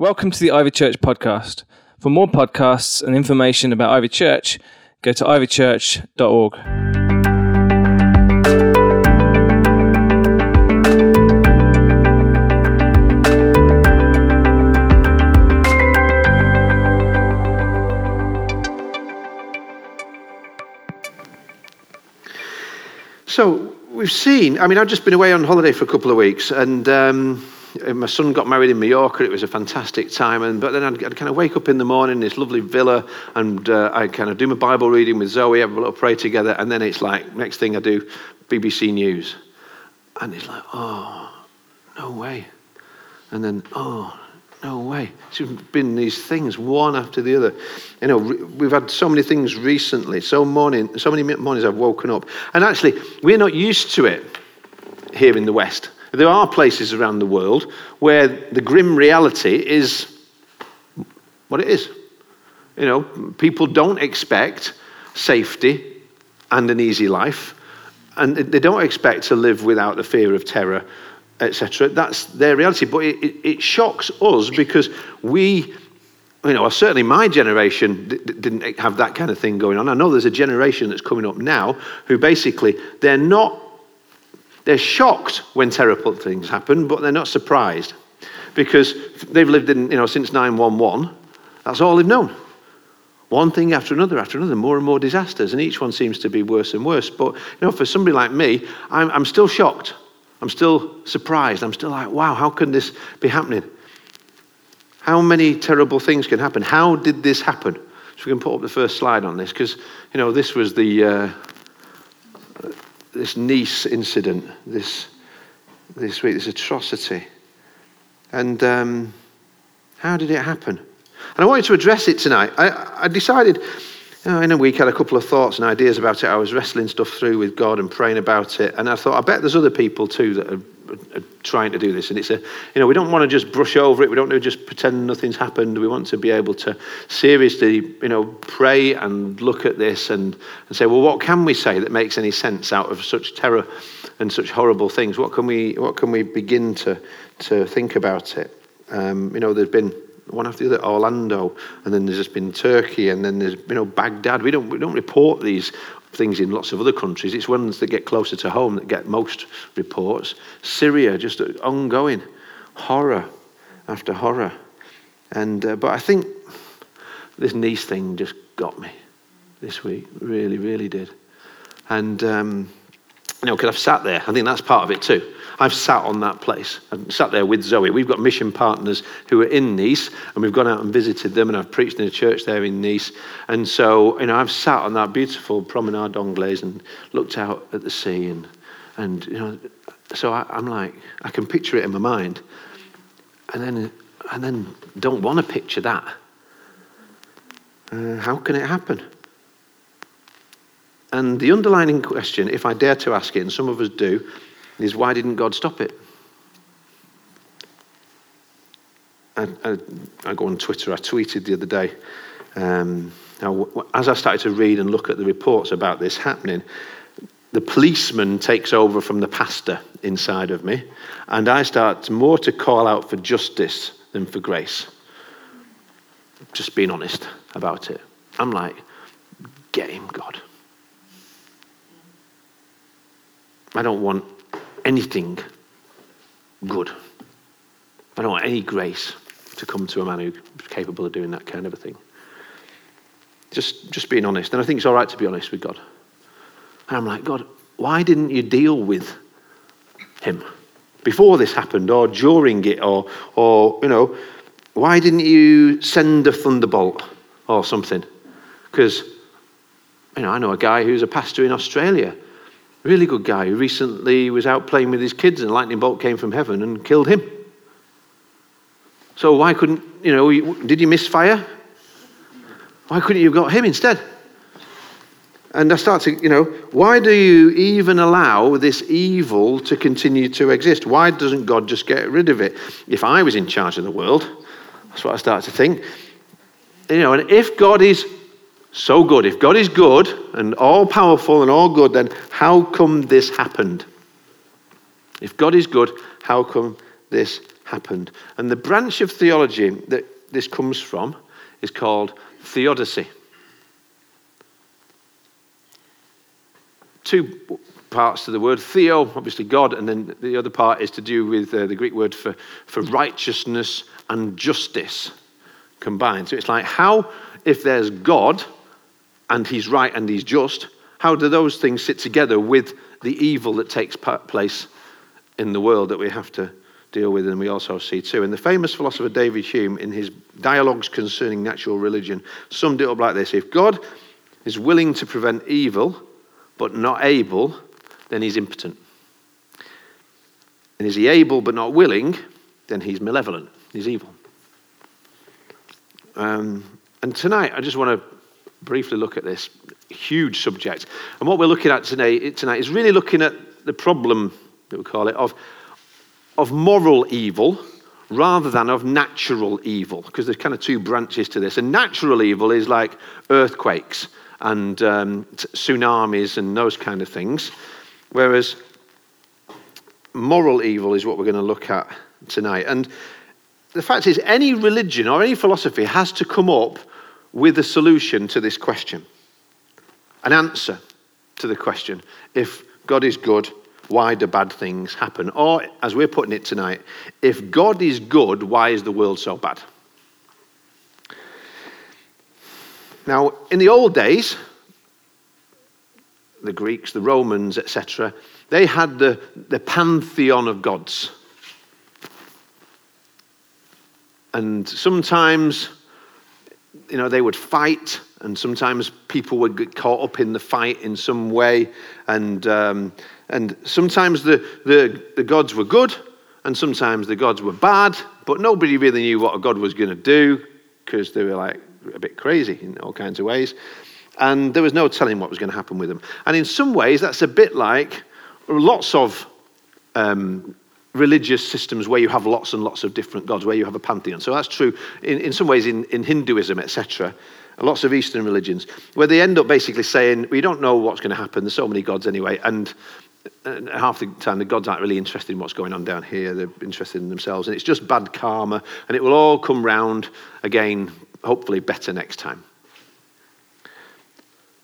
Welcome to the Ivy Church podcast. For more podcasts and information about Ivy Church, go to ivychurch.org. So we've seen, I mean, I've just been away on holiday for a couple of weeks and um, my son got married in Mallorca. It was a fantastic time. And, but then I'd, I'd kind of wake up in the morning in this lovely villa and uh, I'd kind of do my Bible reading with Zoe, have a little pray together. And then it's like, next thing I do, BBC News. And it's like, oh, no way. And then, oh, no way. It's been these things one after the other. You know, we've had so many things recently, so morning, so many mornings I've woken up. And actually, we're not used to it here in the West. There are places around the world where the grim reality is what it is. You know, people don't expect safety and an easy life, and they don't expect to live without the fear of terror etc. That's their reality. But it, it, it, shocks us because we, you know, certainly my generation d- didn't have that kind of thing going on. I know there's a generation that's coming up now who basically they're not, they're shocked when terrible things happen, but they're not surprised because they've lived in, you know, since 911. That's all they've known. One thing after another, after another, more and more disasters, and each one seems to be worse and worse. But you know, for somebody like me, I'm, I'm still shocked I'm still surprised. I'm still like, wow, how can this be happening? How many terrible things can happen? How did this happen? So we can put up the first slide on this because, you know, this was the, uh, this Nice incident this, this week, this atrocity. And um, how did it happen? And I wanted to address it tonight. I, I decided in a week, I had a couple of thoughts and ideas about it. I was wrestling stuff through with God and praying about it. And I thought, I bet there's other people too that are, are trying to do this. And it's a, you know, we don't want to just brush over it. We don't want to just pretend nothing's happened. We want to be able to seriously, you know, pray and look at this and, and say, well, what can we say that makes any sense out of such terror and such horrible things? What can we, what can we begin to, to think about it? Um, you know, there's been one after the other, Orlando, and then there's just been Turkey, and then there's you know Baghdad. We don't we don't report these things in lots of other countries. It's ones that get closer to home that get most reports. Syria, just ongoing horror after horror, and uh, but I think this Nice thing just got me this week. Really, really did, and. Um, you know, because I've sat there. I think that's part of it too. I've sat on that place. I've sat there with Zoe. We've got mission partners who are in Nice, and we've gone out and visited them, and I've preached in a church there in Nice. And so, you know, I've sat on that beautiful promenade d'Anglaise and looked out at the sea, and, and you know, so I, I'm like, I can picture it in my mind, and then, and then don't want to picture that. Uh, how can it happen? And the underlining question, if I dare to ask it, and some of us do, is why didn't God stop it? I, I, I go on Twitter, I tweeted the other day. Um, now, as I started to read and look at the reports about this happening, the policeman takes over from the pastor inside of me, and I start more to call out for justice than for grace. Just being honest about it. I'm like, get him, God. I don't want anything good. I don't want any grace to come to a man who's capable of doing that kind of a thing. Just, just being honest. And I think it's all right to be honest with God. And I'm like, God, why didn't you deal with him before this happened or during it or, or you know, why didn't you send a thunderbolt or something? Because, you know, I know a guy who's a pastor in Australia Really good guy who recently was out playing with his kids and a lightning bolt came from heaven and killed him. So why couldn't, you know, did you misfire? Why couldn't you have got him instead? And I start to, you know, why do you even allow this evil to continue to exist? Why doesn't God just get rid of it? If I was in charge of the world, that's what I start to think. You know, and if God is so good. If God is good and all powerful and all good, then how come this happened? If God is good, how come this happened. And the branch of theology that this comes from is called theodicy. Two parts to the word theo, obviously God, and then the other part is to do with uh, the Greek word for, for righteousness and justice combined. So it's like, how, if there's God and he's right and he's just, how do those things sit together with the evil that takes place in the world that we have to deal with and we also see too? And the famous philosopher David Hume, in his Dialogues Concerning Natural Religion, summed it up like this If God is willing to prevent evil, but not able, then he's impotent. And is he able but not willing, then he's malevolent, he's evil. Um, and tonight, I just want to briefly look at this huge subject. And what we're looking at today, tonight is really looking at the problem, that we call it, of, of moral evil rather than of natural evil, because there's kind of two branches to this. And natural evil is like earthquakes and um, tsunamis and those kind of things, whereas moral evil is what we're going to look at tonight. And the fact is, any religion or any philosophy has to come up with a solution to this question, an answer to the question if God is good, why do bad things happen? Or, as we're putting it tonight, if God is good, why is the world so bad? Now, in the old days, the Greeks, the Romans, etc., they had the, the pantheon of gods. And sometimes, you know, they would fight, and sometimes people would get caught up in the fight in some way. And, um, and sometimes the, the, the gods were good, and sometimes the gods were bad, but nobody really knew what a god was going to do because they were like, a bit crazy in all kinds of ways. And there was no telling what was going to happen with them. And in some ways, that's a bit like lots of um, religious systems where you have lots and lots of different gods, where you have a pantheon. So that's true in, in some ways in, in Hinduism, etc. Lots of Eastern religions, where they end up basically saying, we don't know what's going to happen. There's so many gods anyway. And and half the time the gods aren't really interested in what's going on down here they're interested in themselves and it's just bad karma and it will all come round again hopefully better next time.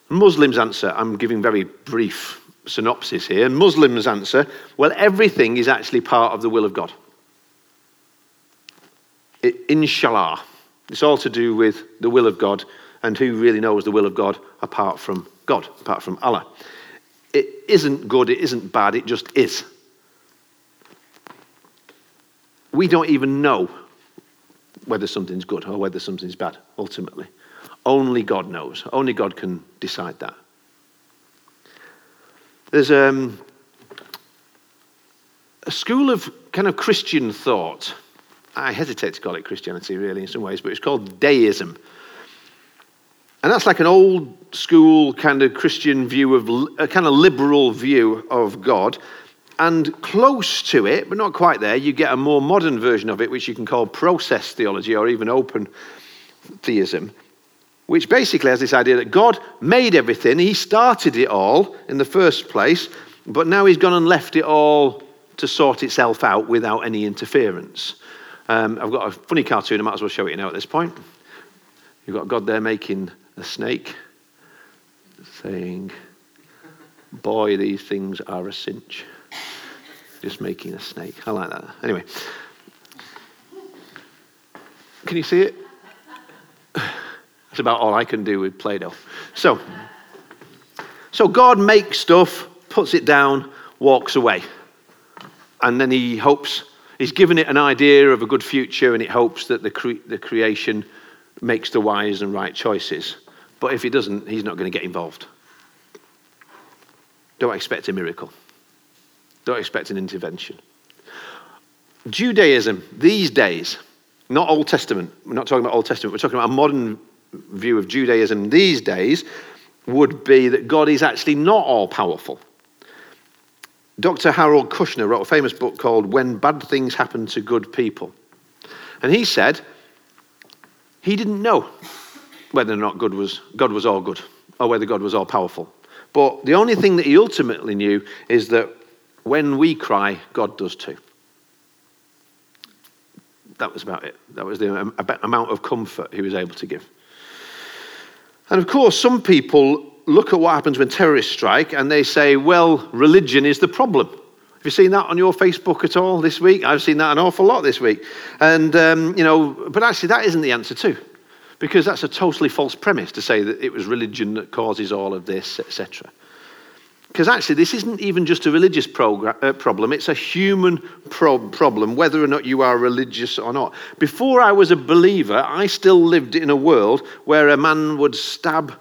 Muslims answer, I'm giving very brief synopsis here. Muslims answer, well, everything is actually part of the will of God. Inshallah. It's all to do with the will of God, and who really knows the will of God apart from God, apart from Allah. It isn't good, it isn't bad, it just is. We don't even know whether something's good or whether something's bad, ultimately. Only God knows. Only God can decide that. There's um, a school of kind of Christian thought. I hesitate to call it Christianity, really, in some ways, but it's called deism. And that's like an old school kind of Christian view of a kind of liberal view of God. And close to it, but not quite there, you get a more modern version of it, which you can call process theology or even open theism, which basically has this idea that God made everything, He started it all in the first place, but now He's gone and left it all to sort itself out without any interference. Um, I've got a funny cartoon, I might as well show it you now at this point. You've got God there making a snake, saying, Boy, these things are a cinch just making a snake. I like that. Anyway, can you see it? That's about all I can do with Play Doh. So, so God makes stuff, puts it down, walks away. And then he hopes, he's given it an idea of a good future, and it hopes that the, cre- the creation makes the wise and right choices. But if he doesn't, he's not going to get involved. Don't expect a miracle. Don't expect an intervention. Judaism, these days, not Old Testament, we're not talking about Old Testament, we're talking about a modern view of Judaism these days, would be that God is actually not all powerful. Dr. Harold Kushner wrote a famous book called When Bad Things Happen to Good People. And he said he didn't know whether or not God was, God was all good or whether God was all powerful. But the only thing that he ultimately knew is that when we cry, God does too. That was about it. That was the amount of comfort he was able to give. And of course, some people look at what happens when terrorists strike and they say, well, religion is the problem. Have you seen that on your Facebook at all this week? I've seen that an awful lot this week. And, um, you know, but actually, that isn't the answer, too. Because that's a totally false premise to say that it was religion that causes all of this, etc. Because actually, this isn't even just a religious program, uh, problem, it's a human pro- problem, whether or not you are religious or not. Before I was a believer, I still lived in a world where a man would stab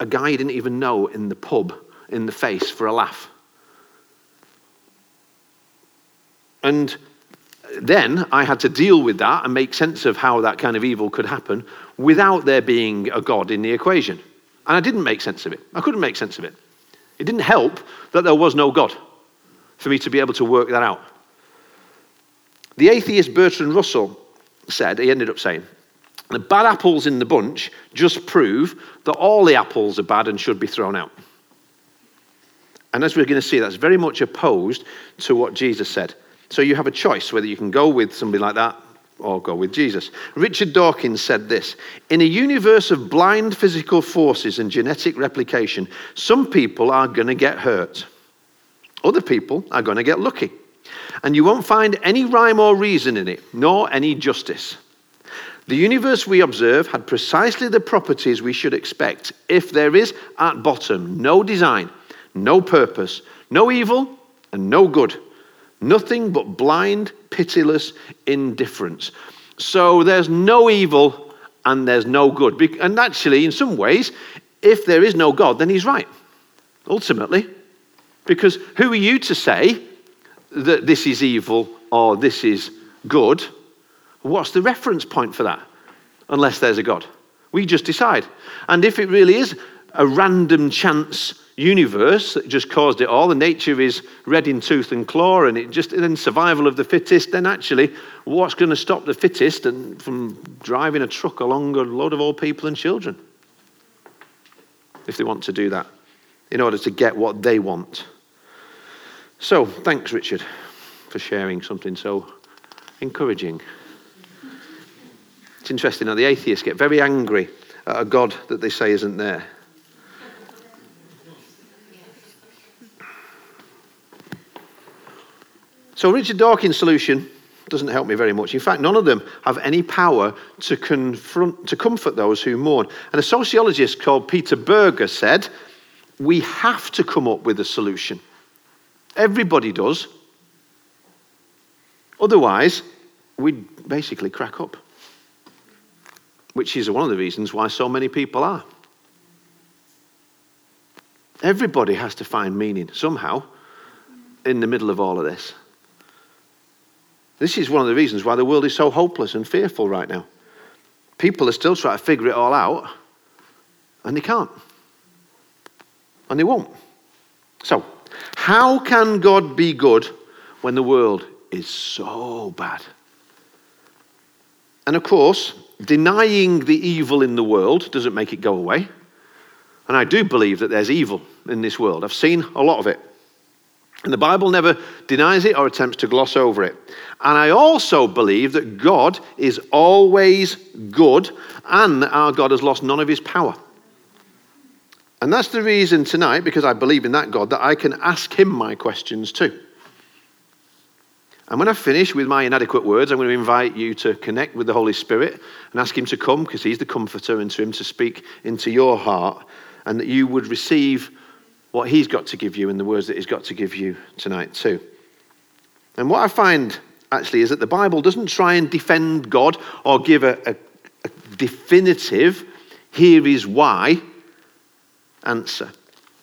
a guy he didn't even know in the pub in the face for a laugh. And then I had to deal with that and make sense of how that kind of evil could happen without there being a God in the equation. And I didn't make sense of it. I couldn't make sense of it. It didn't help that there was no God for me to be able to work that out. The atheist Bertrand Russell said, he ended up saying, the bad apples in the bunch just prove that all the apples are bad and should be thrown out. And as we're going to see, that's very much opposed to what Jesus said. So you have a choice whether you can go with somebody like that or go with Jesus. Richard Dawkins said this In a universe of blind physical forces and genetic replication, some people are going to get hurt, other people are going to get lucky. And you won't find any rhyme or reason in it, nor any justice. The universe we observe had precisely the properties we should expect if there is, at bottom, no design, no purpose, no evil, and no good. Nothing but blind, pitiless indifference. So there's no evil and there's no good. And actually, in some ways, if there is no God, then he's right, ultimately. Because who are you to say that this is evil or this is good? What's the reference point for that? Unless there's a God. We just decide. And if it really is a random chance universe that just caused it all, the nature is red in tooth and claw, and it just then survival of the fittest, then actually, what's going to stop the fittest and from driving a truck along a load of old people and children? If they want to do that, in order to get what they want. So, thanks, Richard, for sharing something so encouraging. It's interesting how the atheists get very angry at a God that they say isn't there. So, Richard Dawkins' solution doesn't help me very much. In fact, none of them have any power to, confront, to comfort those who mourn. And a sociologist called Peter Berger said, We have to come up with a solution. Everybody does. Otherwise, we'd basically crack up, which is one of the reasons why so many people are. Everybody has to find meaning somehow in the middle of all of this. This is one of the reasons why the world is so hopeless and fearful right now. People are still trying to figure it all out, and they can't. And they won't. So, how can God be good when the world is so bad? And of course, denying the evil in the world doesn't make it go away. And I do believe that there's evil in this world. I've seen a lot of it. And the Bible never denies it or attempts to gloss over it. And I also believe that God is always good and that our God has lost none of his power. And that's the reason tonight, because I believe in that God, that I can ask him my questions too. And when I finish with my inadequate words, I'm going to invite you to connect with the Holy Spirit and ask him to come because he's the comforter and to him to speak into your heart and that you would receive what he's got to give you and the words that he's got to give you tonight, too. And what I find actually is that the Bible doesn't try and defend God or give a, a, a definitive, here is why answer.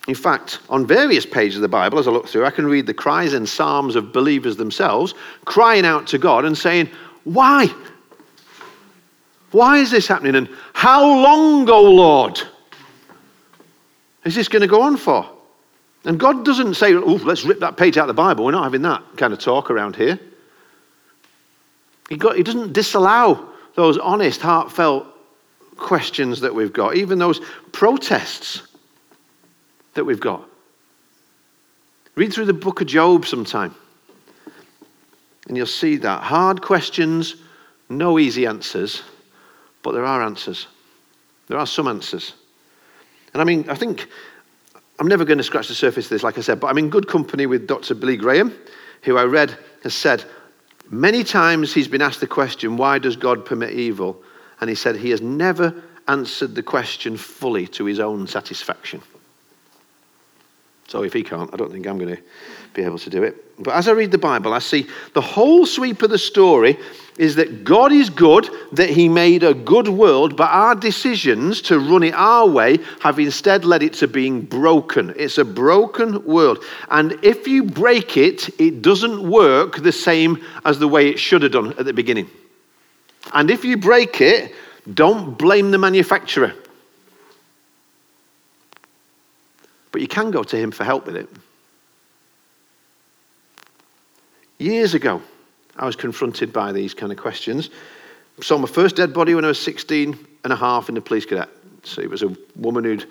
In fact, on various pages of the Bible, as I look through, I can read the cries and psalms of believers themselves crying out to God and saying, Why? Why is this happening? And how long, O Lord, is this going to go on for? And God doesn't say, oh, let's rip that page out of the Bible. We're not having that kind of talk around here. He, got, he doesn't disallow those honest, heartfelt questions that we've got, even those protests that we've got. Read through the book of Job sometime. And you'll see that. Hard questions, no easy answers, but there are answers. There are some answers. And I mean, I think I'm never going to scratch the surface of this, like I said, but I'm in good company with Dr. Billy Graham, who I read has said many times he's been asked the question, why does God permit evil? And he said he has never answered the question fully to his own satisfaction. So if he can't, I don't think I'm going to be able to do it. But as I read the Bible, I see the whole sweep of the story is that God is good, that He made a good world, but our decisions to run it our way have instead led it to being broken. It's a broken world. And if you break it, it doesn't work the same as the way it should have done at the beginning. And if you break it, don't blame the manufacturer. But you can go to him for help with it. Years ago, I was confronted by these kind of questions. Saw my first dead body when I was 16 and a half in the police cadet. So it was a woman who'd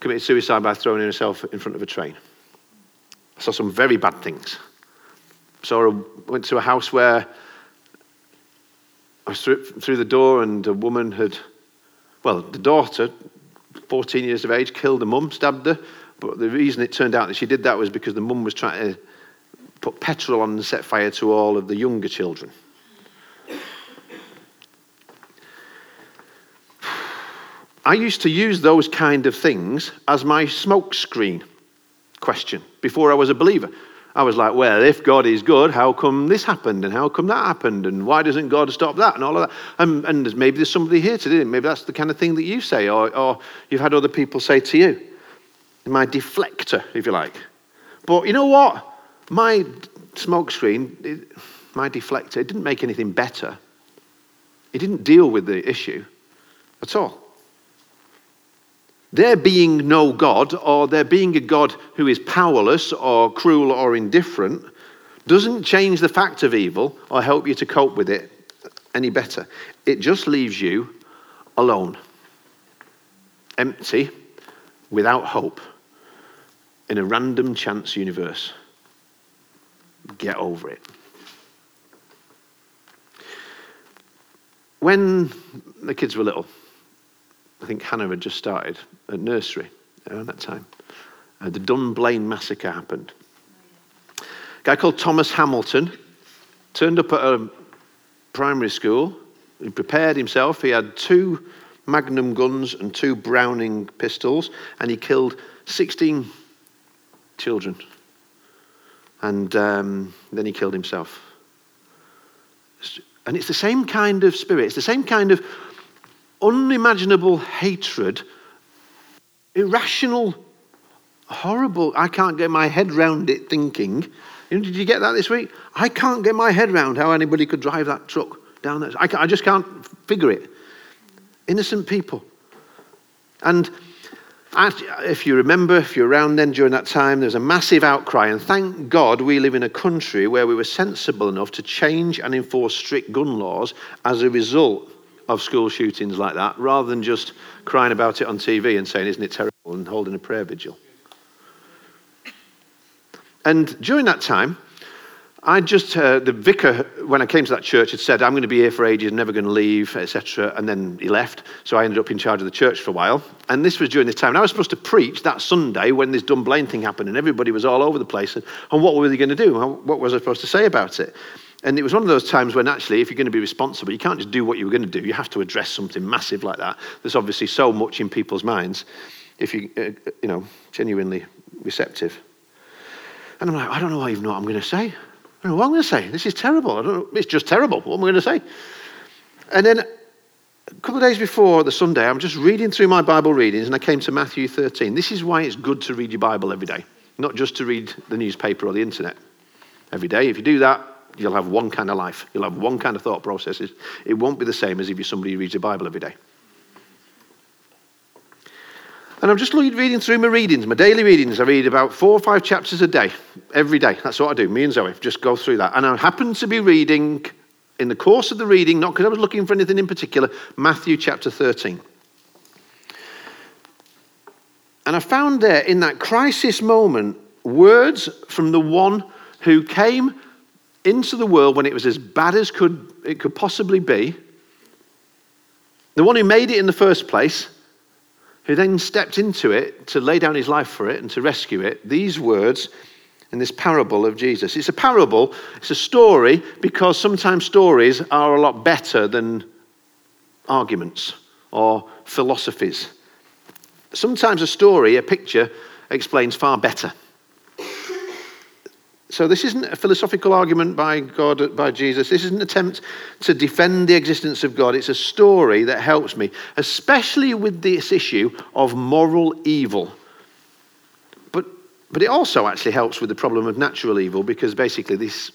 committed suicide by throwing herself in front of a train. I saw some very bad things. Saw a, went to a house where I was through, through the door and a woman had, well, the daughter, 14 years of age, killed the mum, stabbed her. But the reason it turned out that she did that was because the mum was trying to put petrol on and set fire to all of the younger children. I used to use those kind of things as my smokescreen question before I was a believer. I was like, well, if God is good, how come this happened? And how come that happened? And why doesn't God stop that? And all of that. And, and maybe there's somebody here today, maybe that's the kind of thing that you say, or, or you've had other people say to you. My deflector, if you like. But you know what? My smoke smokescreen, my deflector, it didn't make anything better. It didn't deal with the issue at all. There being no God, or there being a God who is powerless, or cruel, or indifferent, doesn't change the fact of evil or help you to cope with it any better. It just leaves you alone, empty, without hope, in a random chance universe. Get over it. When the kids were little, I think Hannah had just started at nursery around that time. Uh, the Dunblane massacre happened. A guy called Thomas Hamilton turned up at a primary school. He prepared himself. He had two Magnum guns and two Browning pistols, and he killed 16 children. And um, then he killed himself. And it's the same kind of spirit, it's the same kind of unimaginable hatred, irrational, horrible. I can't get my head round it thinking. Did you get that this week? I can't get my head round how anybody could drive that truck down there. I, I just can't figure it. Innocent people. And if you remember, if you're around then during that time, there was a massive outcry. And thank God we live in a country where we were sensible enough to change and enforce strict gun laws as a result of school shootings like that, rather than just crying about it on TV and saying, Isn't it terrible? and holding a prayer vigil. And during that time, I just, the vicar, when I came to that church, had said, I'm going to be here for ages, never going to leave, etc. And then he left. So I ended up in charge of the church for a while. And this was during this time. And I was supposed to preach that Sunday when this Dunblane thing happened, and everybody was all over the place. And, and what were they going to do? What was I supposed to say about it? And it was one of those times when actually, if you're going to be responsible, you can't just do what you were going to do. You have to address something massive like that. There's obviously so much in people's minds if you, uh, you know, genuinely receptive. And I'm like, I don't know even know what I'm going to say. I what I'm going to say. This is terrible. I don't know. It's just terrible. What am I going to say? And then a couple of days before the Sunday, I'm just reading through my Bible readings and I came to Matthew 13. This is why it's good to read your Bible every day, not just to read the newspaper or the internet every day. If you do that, you'll have one kind of life. You'll have one kind of thought processes. It won't be the same as if you're somebody who reads the Bible every day. And I'm just reading through my readings, my daily readings. I read about four or five chapters a day, every day. That's what I do. Me and Zoe just go through that. And I happen to be reading, in the course of the reading, not because I was looking for anything in particular, Matthew chapter 13. And I found there in that crisis moment words from the one who came into the world when it was as bad as could, it could possibly be. The one who made it in the first place, who then stepped into it to lay down his life for it and to rescue it. These words in this parable of Jesus. It's a parable, it's a story because sometimes stories are a lot better than arguments or philosophies. Sometimes a story, a picture, explains far better. So this isn't a philosophical argument by God, by Jesus. This is an attempt to defend the existence of God. It's a story that helps me, especially with this issue of moral evil. But, but it also actually helps with the problem of natural evil because basically this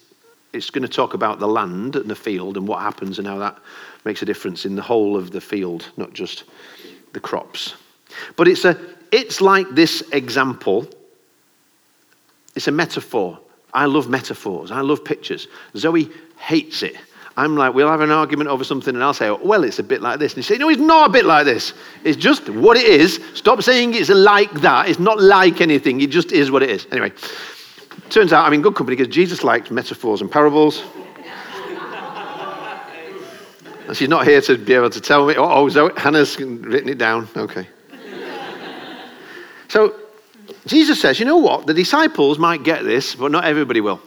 it's going to talk about the land and the field and what happens and how that makes a difference in the whole of the field, not just the crops. But it's a it's like this example. It's a metaphor I love metaphors. I love pictures. Zoe hates it. I'm like, we'll have an argument over something, and I'll say, well, it's a bit like this. And you say, no, it's not a bit like this. It's just what it is. Stop saying it's like that. It's not like anything. It just is what it is. Anyway, turns out I'm in good company because Jesus liked metaphors and parables. and she's not here to be able to tell me, oh, Zoe, Hannah's written it down. Okay. so Jesus says, you know what? The disciples might get this, but not everybody will.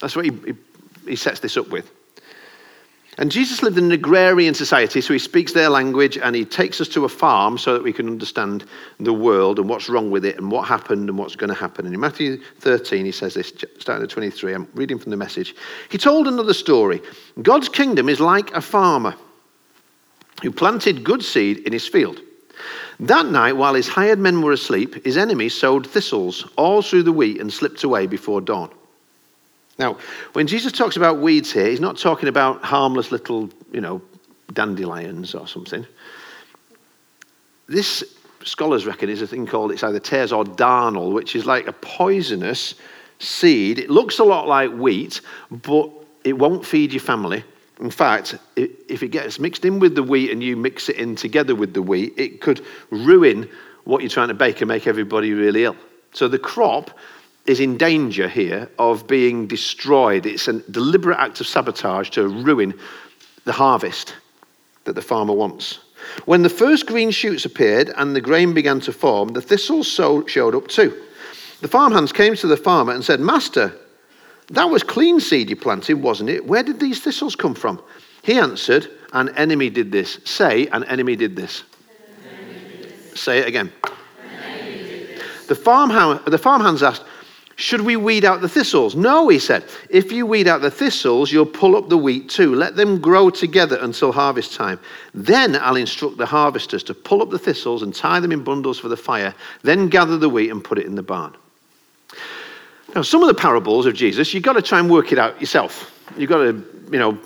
That's what he, he, he sets this up with. And Jesus lived in an agrarian society, so he speaks their language and he takes us to a farm so that we can understand the world and what's wrong with it and what happened and what's going to happen. And in Matthew 13, he says this, starting at 23, I'm reading from the message. He told another story God's kingdom is like a farmer who planted good seed in his field. That night, while his hired men were asleep, his enemies sowed thistles all through the wheat and slipped away before dawn. Now, when Jesus talks about weeds here, he's not talking about harmless little, you know, dandelions or something. This, scholars reckon, is a thing called, it's either tares or darnel, which is like a poisonous seed. It looks a lot like wheat, but it won't feed your family. In fact, if it gets mixed in with the wheat and you mix it in together with the wheat, it could ruin what you're trying to bake and make everybody really ill. So the crop is in danger here of being destroyed. It's a deliberate act of sabotage to ruin the harvest that the farmer wants. When the first green shoots appeared and the grain began to form, the thistles showed up too. The farmhands came to the farmer and said, Master, that was clean seed you planted, wasn't it? Where did these thistles come from? He answered, An enemy did this. Say, An enemy did this. This. Say it again. The, farmhand, the farmhands asked, Should we weed out the thistles? No, he said. If you weed out the thistles, you'll pull up the wheat too. Let them grow together until harvest time. Then I'll instruct the harvesters to pull up the thistles and tie them in bundles for the fire. Then gather the wheat and put it in the barn. Now, some of the parables of Jesus, you've got to try and work it out yourself. You've got to, you know,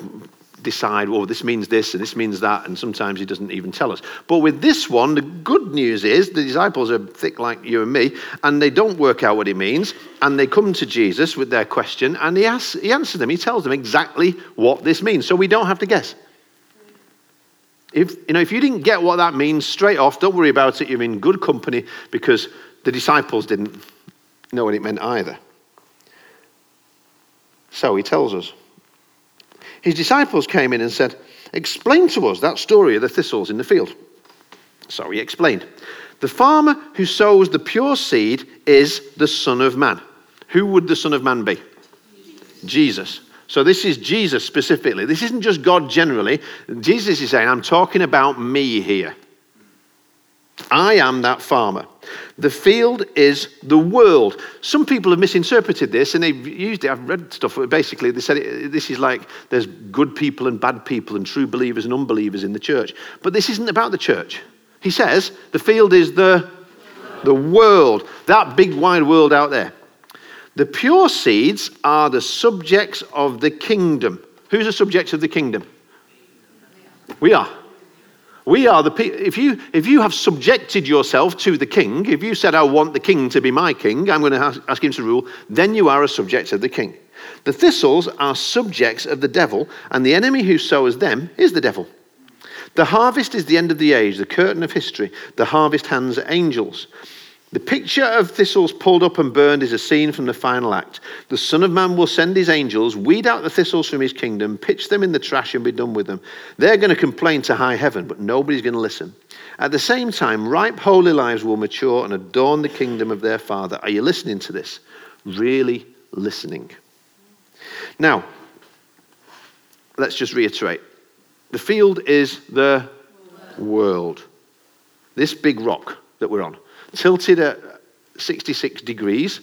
decide, well, this means this and this means that, and sometimes he doesn't even tell us. But with this one, the good news is the disciples are thick like you and me, and they don't work out what he means, and they come to Jesus with their question, and he, asks, he answers them. He tells them exactly what this means, so we don't have to guess. If, you know, if you didn't get what that means straight off, don't worry about it. You're in good company because the disciples didn't know what it meant either. So he tells us. His disciples came in and said, Explain to us that story of the thistles in the field. So he explained. The farmer who sows the pure seed is the Son of Man. Who would the Son of Man be? Jesus. So this is Jesus specifically. This isn't just God generally. Jesus is saying, I'm talking about me here. I am that farmer. The field is the world. Some people have misinterpreted this and they've used it. I've read stuff. Basically, they said it, this is like there's good people and bad people and true believers and unbelievers in the church. But this isn't about the church. He says the field is the, the world, that big wide world out there. The pure seeds are the subjects of the kingdom. Who's the subjects of the kingdom? We are. We are the people. If you, if you have subjected yourself to the king, if you said, I want the king to be my king, I'm going to ask, him to rule, then you are a subject of the king. The thistles are subjects of the devil, and the enemy who sows them is the devil. The harvest is the end of the age, the curtain of history. The harvest hands angels. The picture of thistles pulled up and burned is a scene from the final act. The Son of Man will send his angels, weed out the thistles from his kingdom, pitch them in the trash, and be done with them. They're going to complain to high heaven, but nobody's going to listen. At the same time, ripe, holy lives will mature and adorn the kingdom of their Father. Are you listening to this? Really listening. Now, let's just reiterate the field is the world. This big rock that we're on tilted at 66 degrees,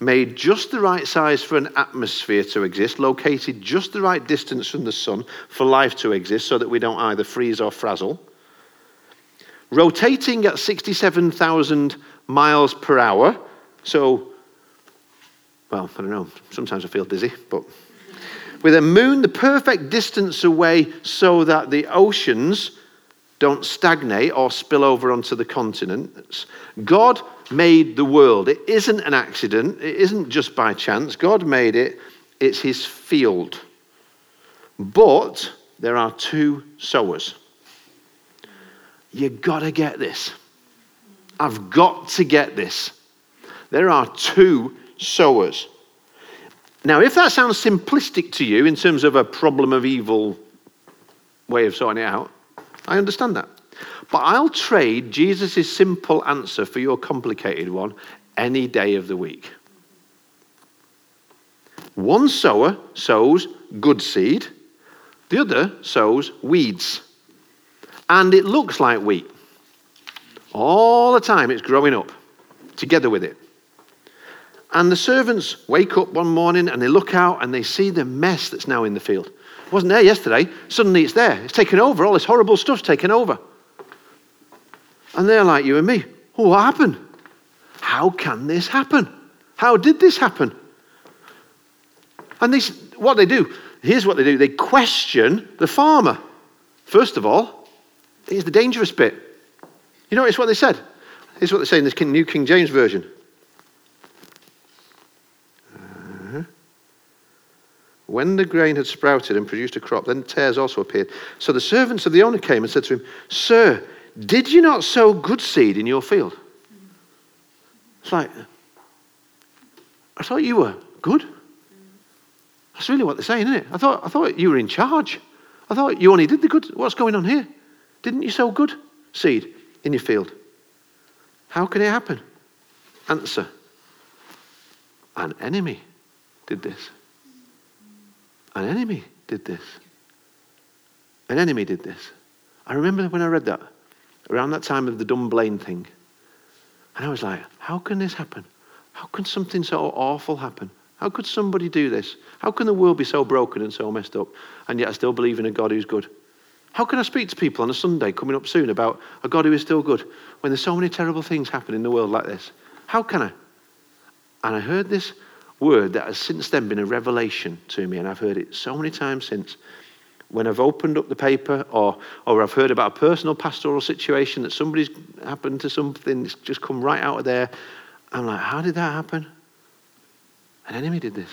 made just the right size for an atmosphere to exist, located just the right distance from the sun for life to exist so that we don't either freeze or frazzle, rotating at 67,000 miles per hour. So, well, I don't know, sometimes I feel dizzy, but with a moon the perfect distance away so that the oceans don't stagnate or spill over onto the continents. God made the world. It isn't an accident, it isn't just by chance. God made it, it's his field. But there are two sowers. You've gotta get this. I've got to get this. There are two sowers. Now, if that sounds simplistic to you in terms of a problem of evil way of sorting it out, I understand that. But I'll trade Jesus' simple answer for your complicated one any day of the week. One sower sows good seed, the other sows weeds. And it looks like wheat. All the time it's growing up together with it. And the servants wake up one morning and they look out and they see the mess that's now in the field. Wasn't there yesterday. Suddenly it's there. It's taken over. All this horrible stuff's taken over. And they're like you and me. Oh, what happened? How can this happen? How did this happen? And they, what they do, here's what they do they question the farmer. First of all, here's the dangerous bit. You notice what they said? Here's what they say in the New King James Version. When the grain had sprouted and produced a crop, then tares also appeared. So the servants of the owner came and said to him, Sir, did you not sow good seed in your field? It's like, I thought you were good. That's really what they're saying, isn't it? I thought, I thought you were in charge. I thought you only did the good. What's going on here? Didn't you sow good seed in your field? How can it happen? Answer An enemy did this. An enemy did this. An enemy did this. I remember when I read that, around that time of the Dunblane thing. And I was like, how can this happen? How can something so awful happen? How could somebody do this? How can the world be so broken and so messed up, and yet I still believe in a God who's good? How can I speak to people on a Sunday coming up soon about a God who is still good when there's so many terrible things happening in the world like this? How can I? And I heard this word that has since then been a revelation to me, and I've heard it so many times since. When I've opened up the paper or, or I've heard about a personal pastoral situation that somebody's happened to something that's just come right out of there, I'm like, how did that happen? An enemy did this.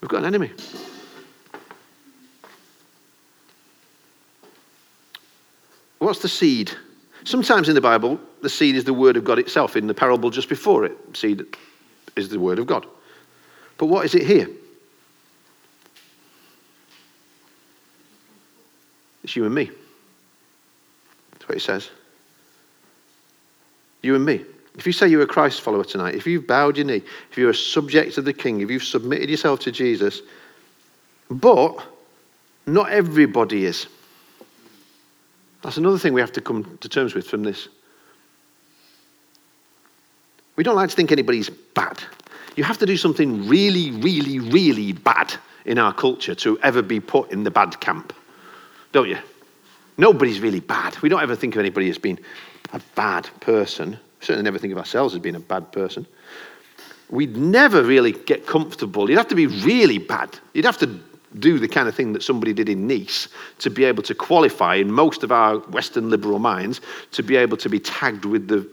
We've got an enemy. What's the seed? Sometimes in the Bible, the seed is the word of God itself. In the parable just before it, seed is the word of God. But what is it here? It's you and me. That's what it says. You and me. If you say you're a Christ follower tonight, if you've bowed your knee, if you're a subject of the King, if you've submitted yourself to Jesus, but not everybody is. That's another thing we have to come to terms with from this. We don't like to think anybody's bad. You have to do something really, really, really bad in our culture to ever be put in the bad camp, don't you? Nobody's really bad. We don't ever think of anybody as being a bad person. We certainly never think of ourselves as being a bad person. We'd never really get comfortable. You'd have to be really bad. You'd have to do the kind of thing that somebody did in Nice to be able to qualify in most of our Western liberal minds to be able to be tagged with the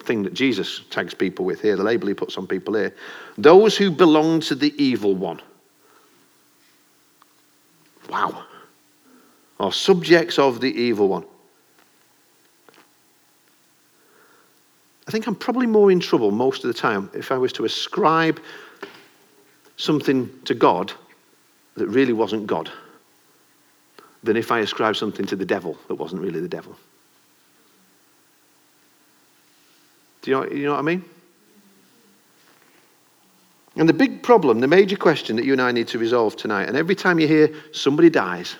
thing that Jesus tags people with here, the label he puts on people here. Those who belong to the evil one. Wow. Are subjects of the evil one. I think I'm probably more in trouble most of the time if I was to ascribe something to God that really wasn't God than if I ascribed something to the devil that wasn't really the devil. Do you know, you know what I mean? And the big problem, the major question that you and I need to resolve tonight, and every time you hear somebody dies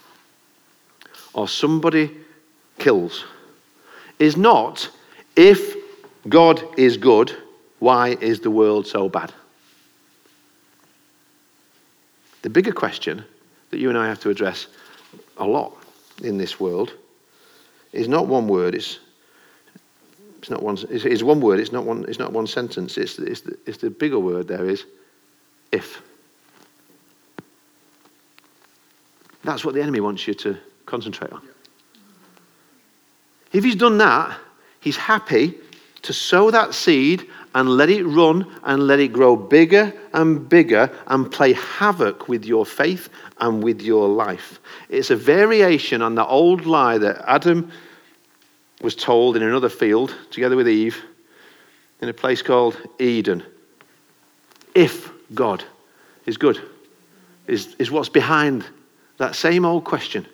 or somebody kills, is not if God is good, why is the world so bad? The bigger question that you and I have to address a lot in this world is not one word, it's, it's not one, it's, it's one word, it's not one, it's not one sentence, it's, it's, the, it's the bigger word there is if. That's what the enemy wants you to concentrate on. If he's done that, he's happy to sow that seed and let it run and let it grow bigger and bigger and play havoc with your faith and with your life. It's a variation on the old lie that Adam was told in another field together with Eve in a place called Eden. If God is good, is, is what's behind that same old question.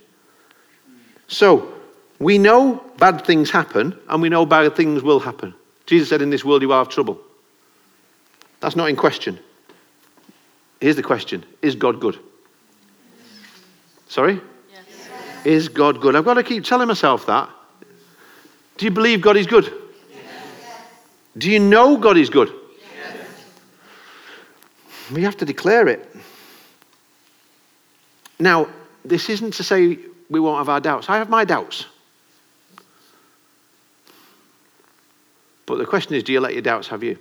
So, we know bad things happen and we know bad things will happen. Jesus said, In this world you will have trouble. That's not in question. Here's the question Is God good? Sorry? Yes. Is God good? I've got to keep telling myself that. Do you believe God is good? Yes. Do you know God is good? Yes. We have to declare it. Now, this isn't to say we won't have our doubts. I have my doubts. But the question is do you let your doubts have you?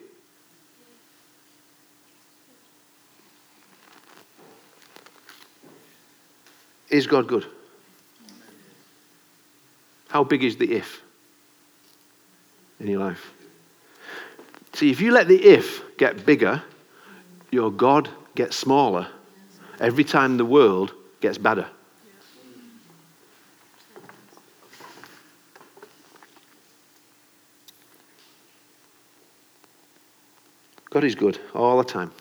Is God good? How big is the if in your life? See, if you let the if get bigger, your God gets smaller every time the world gets better. God is good all the time.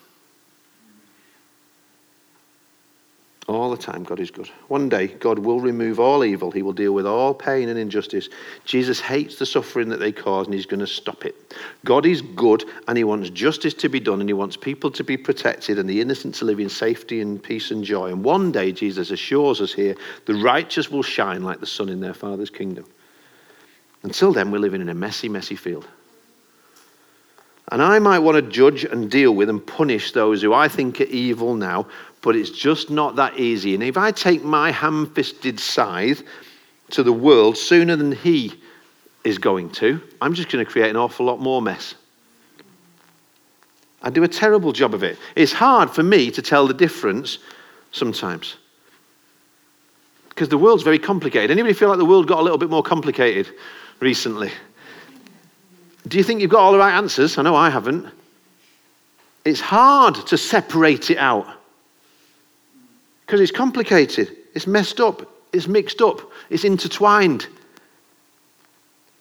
All the time, God is good. One day, God will remove all evil. He will deal with all pain and injustice. Jesus hates the suffering that they cause, and He's going to stop it. God is good, and He wants justice to be done, and He wants people to be protected, and the innocent to live in safety and peace and joy. And one day, Jesus assures us here, the righteous will shine like the sun in their Father's kingdom. Until then, we're living in a messy, messy field. And I might want to judge and deal with and punish those who I think are evil now, but it's just not that easy. And if I take my ham fisted scythe to the world sooner than he is going to, I'm just going to create an awful lot more mess. I do a terrible job of it. It's hard for me to tell the difference sometimes. Because the world's very complicated. Anybody feel like the world got a little bit more complicated recently? Do you think you've got all the right answers? I know I haven't. It's hard to separate it out because it's complicated, it's messed up, it's mixed up, it's intertwined.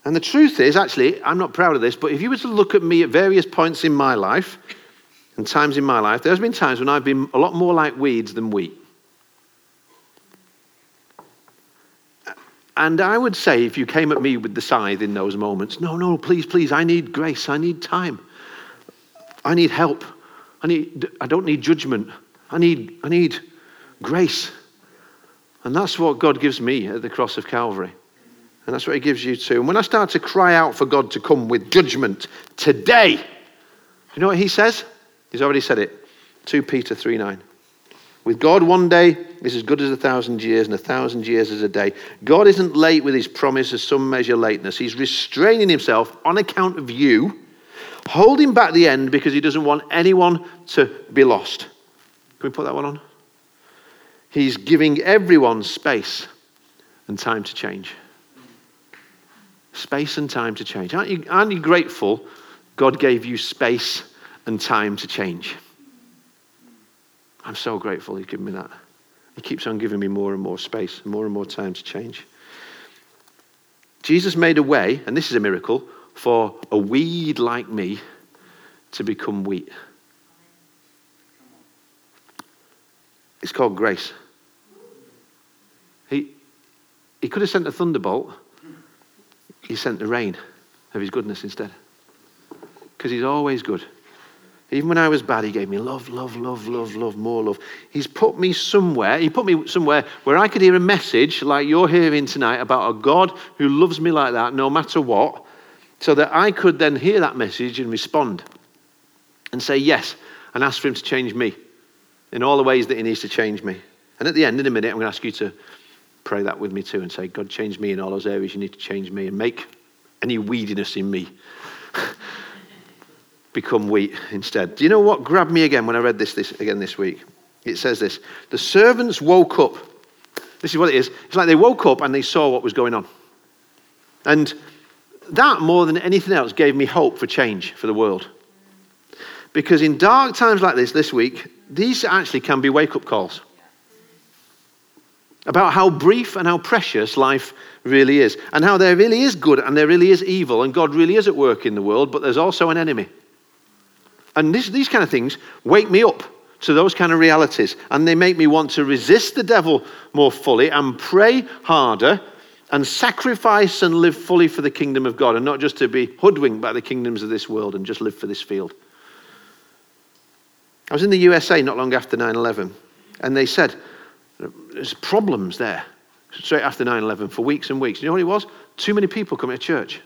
And the truth is, actually, I'm not proud of this, but if you were to look at me at various points in my life and times in my life, there's been times when I've been a lot more like weeds than wheat. And I would say, if you came at me with the scythe in those moments, no, no, please, please, I need grace. I need time. I need help. I, need, I don't need judgment. I need, I need grace. And that's what God gives me at the cross of Calvary. And that's what He gives you too. And when I start to cry out for God to come with judgment today, you know what He says? He's already said it. 2 Peter 3 9. With God, one day is as good as a thousand years, and a thousand years as a day. God isn't late with his promise as some measure lateness. He's restraining himself on account of you, holding back the end because he doesn't want anyone to be lost. Can we put that one on? He's giving everyone space and time to change. Space and time to change. Aren't you, aren't you grateful God gave you space and time to change? I'm so grateful He's given me that. He keeps on giving me more and more space, more and more time to change. Jesus made a way, and this is a miracle, for a weed like me to become wheat. It's called grace. He, he could have sent a thunderbolt, he sent the rain of his goodness instead. Because he's always good. Even when I was bad, he gave me love, love, love, love, love, more love. He's put me somewhere, he put me somewhere where I could hear a message like you're hearing tonight about a God who loves me like that no matter what, so that I could then hear that message and respond and say yes and ask for him to change me in all the ways that he needs to change me. And at the end, in a minute, I'm going to ask you to pray that with me too and say, God, change me in all those areas you need to change me and make any weediness in me become wheat instead. Do you know what grabbed me again when I read this, this again this week? It says this The servants woke up. This is what it is. It's like they woke up and they saw what was going on. And that, more than anything else, gave me hope for change for the world. Because in dark times like this, this week, these actually can be wake up calls about how brief and how precious life really is, and how there really is good and there really is evil, and God really is at work in the world, but there's also an enemy. And this, these kind of things wake me up to those kind of realities, and they make me want to resist the devil more fully and pray harder and sacrifice and live fully for the kingdom of God, and not just to be hoodwinked by the kingdoms of this world and just live for this field. I was in the USA not long after 9 11, and they said there's problems there straight after 9 11 for weeks and weeks. You know what it was? Too many people coming to church.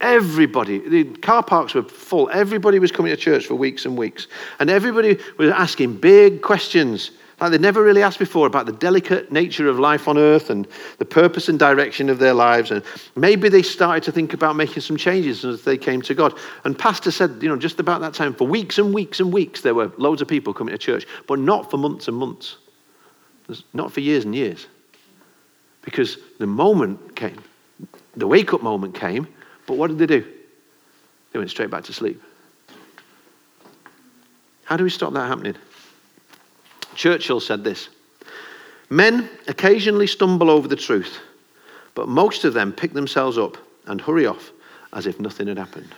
Everybody, the car parks were full. Everybody was coming to church for weeks and weeks. And everybody was asking big questions like they'd never really asked before about the delicate nature of life on earth and the purpose and direction of their lives. And maybe they started to think about making some changes as they came to God. And Pastor said, you know, just about that time, for weeks and weeks and weeks, there were loads of people coming to church, but not for months and months, not for years and years. Because the moment came, the wake up moment came, but what did they do? They went straight back to sleep. How do we stop that happening? Churchill said this Men occasionally stumble over the truth, but most of them pick themselves up and hurry off as if nothing had happened.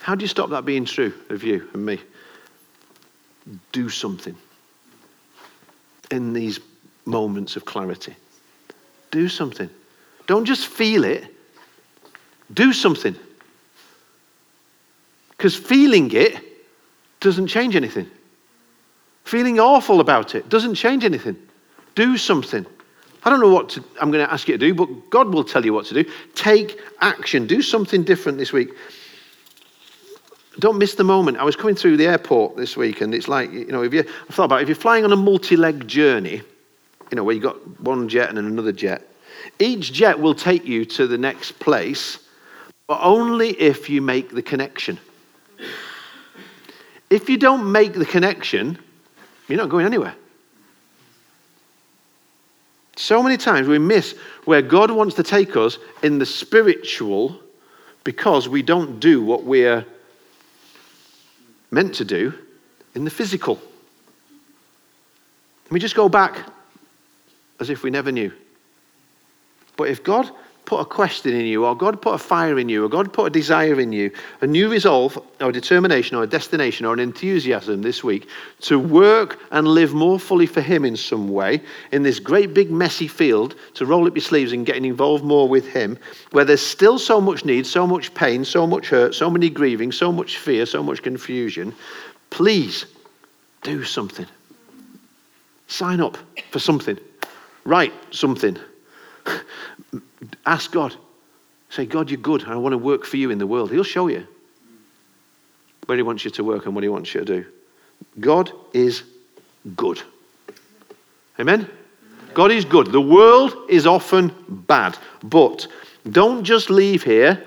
How do you stop that being true of you and me? Do something in these moments of clarity. Do something. Don't just feel it, do something. Because feeling it doesn't change anything. Feeling awful about it doesn't change anything. Do something. I don't know what to, I'm going to ask you to do, but God will tell you what to do. Take action. Do something different this week. Don't miss the moment. I was coming through the airport this week, and it's like, you know, if you, I thought about it, if you're flying on a multi leg journey, you know, where you've got one jet and another jet, each jet will take you to the next place, but only if you make the connection. If you don't make the connection, you're not going anywhere. So many times we miss where God wants to take us in the spiritual because we don't do what we're meant to do in the physical. And we just go back as if we never knew. But if God put a question in you, or God put a fire in you, or God put a desire in you, a new resolve, or determination, or a destination, or an enthusiasm this week to work and live more fully for Him in some way, in this great big messy field, to roll up your sleeves and getting involved more with Him, where there's still so much need, so much pain, so much hurt, so many grieving, so much fear, so much confusion, please do something. Sign up for something. Write something. Ask God. Say, God, you're good. I want to work for you in the world. He'll show you where He wants you to work and what He wants you to do. God is good. Amen? God is good. The world is often bad. But don't just leave here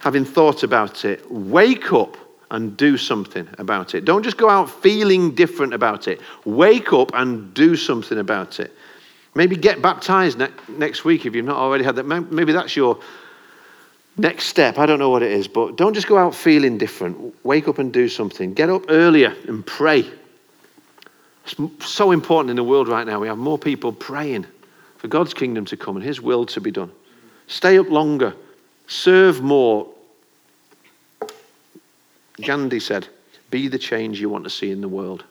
having thought about it. Wake up and do something about it. Don't just go out feeling different about it. Wake up and do something about it. Maybe get baptized ne- next week if you've not already had that. Maybe that's your next step. I don't know what it is, but don't just go out feeling different. Wake up and do something. Get up earlier and pray. It's so important in the world right now. We have more people praying for God's kingdom to come and His will to be done. Stay up longer. Serve more. Gandhi said, Be the change you want to see in the world.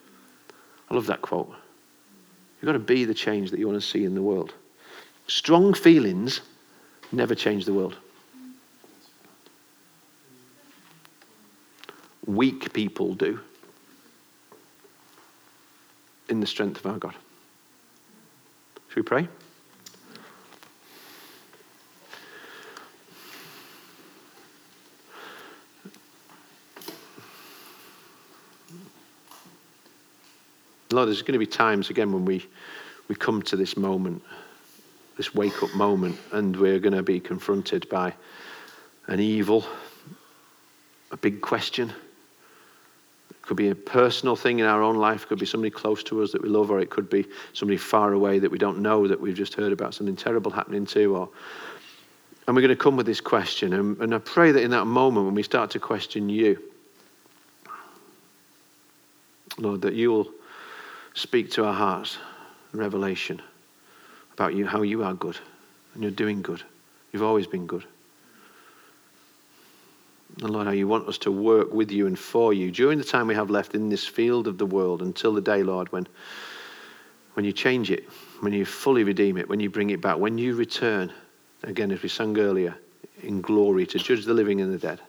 I love that quote. You've got to be the change that you want to see in the world. Strong feelings never change the world. Weak people do in the strength of our God. Should we pray? Lord, there's going to be times again when we, we come to this moment, this wake up moment, and we're going to be confronted by an evil, a big question. It could be a personal thing in our own life, it could be somebody close to us that we love, or it could be somebody far away that we don't know that we've just heard about something terrible happening to. Or, and we're going to come with this question. And, and I pray that in that moment when we start to question you, Lord, that you will speak to our hearts revelation about you, how you are good and you're doing good. You've always been good. And Lord, how you want us to work with you and for you during the time we have left in this field of the world until the day, Lord, when, when you change it, when you fully redeem it, when you bring it back, when you return, again, as we sang earlier, in glory to judge the living and the dead.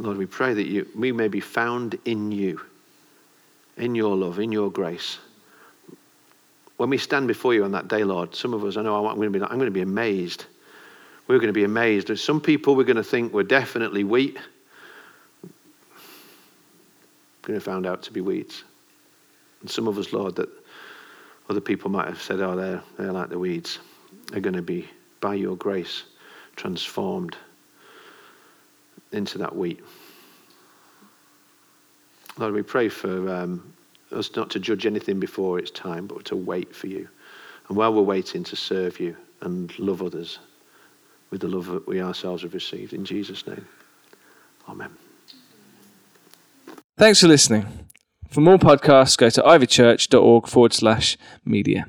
Lord, we pray that you, we may be found in you in your love, in your grace. When we stand before you on that day, Lord, some of us, I know I'm going to be, I'm going to be amazed. We're going to be amazed. There's some people we're going to think we're definitely wheat. We're going to find out to be weeds. And some of us, Lord, that other people might have said, oh, they're, they're like the weeds, are going to be, by your grace, transformed into that wheat. Lord, we pray for um, us not to judge anything before it's time, but to wait for you. And while we're waiting, to serve you and love others with the love that we ourselves have received. In Jesus' name. Amen. Thanks for listening. For more podcasts, go to ivychurch.org forward slash media.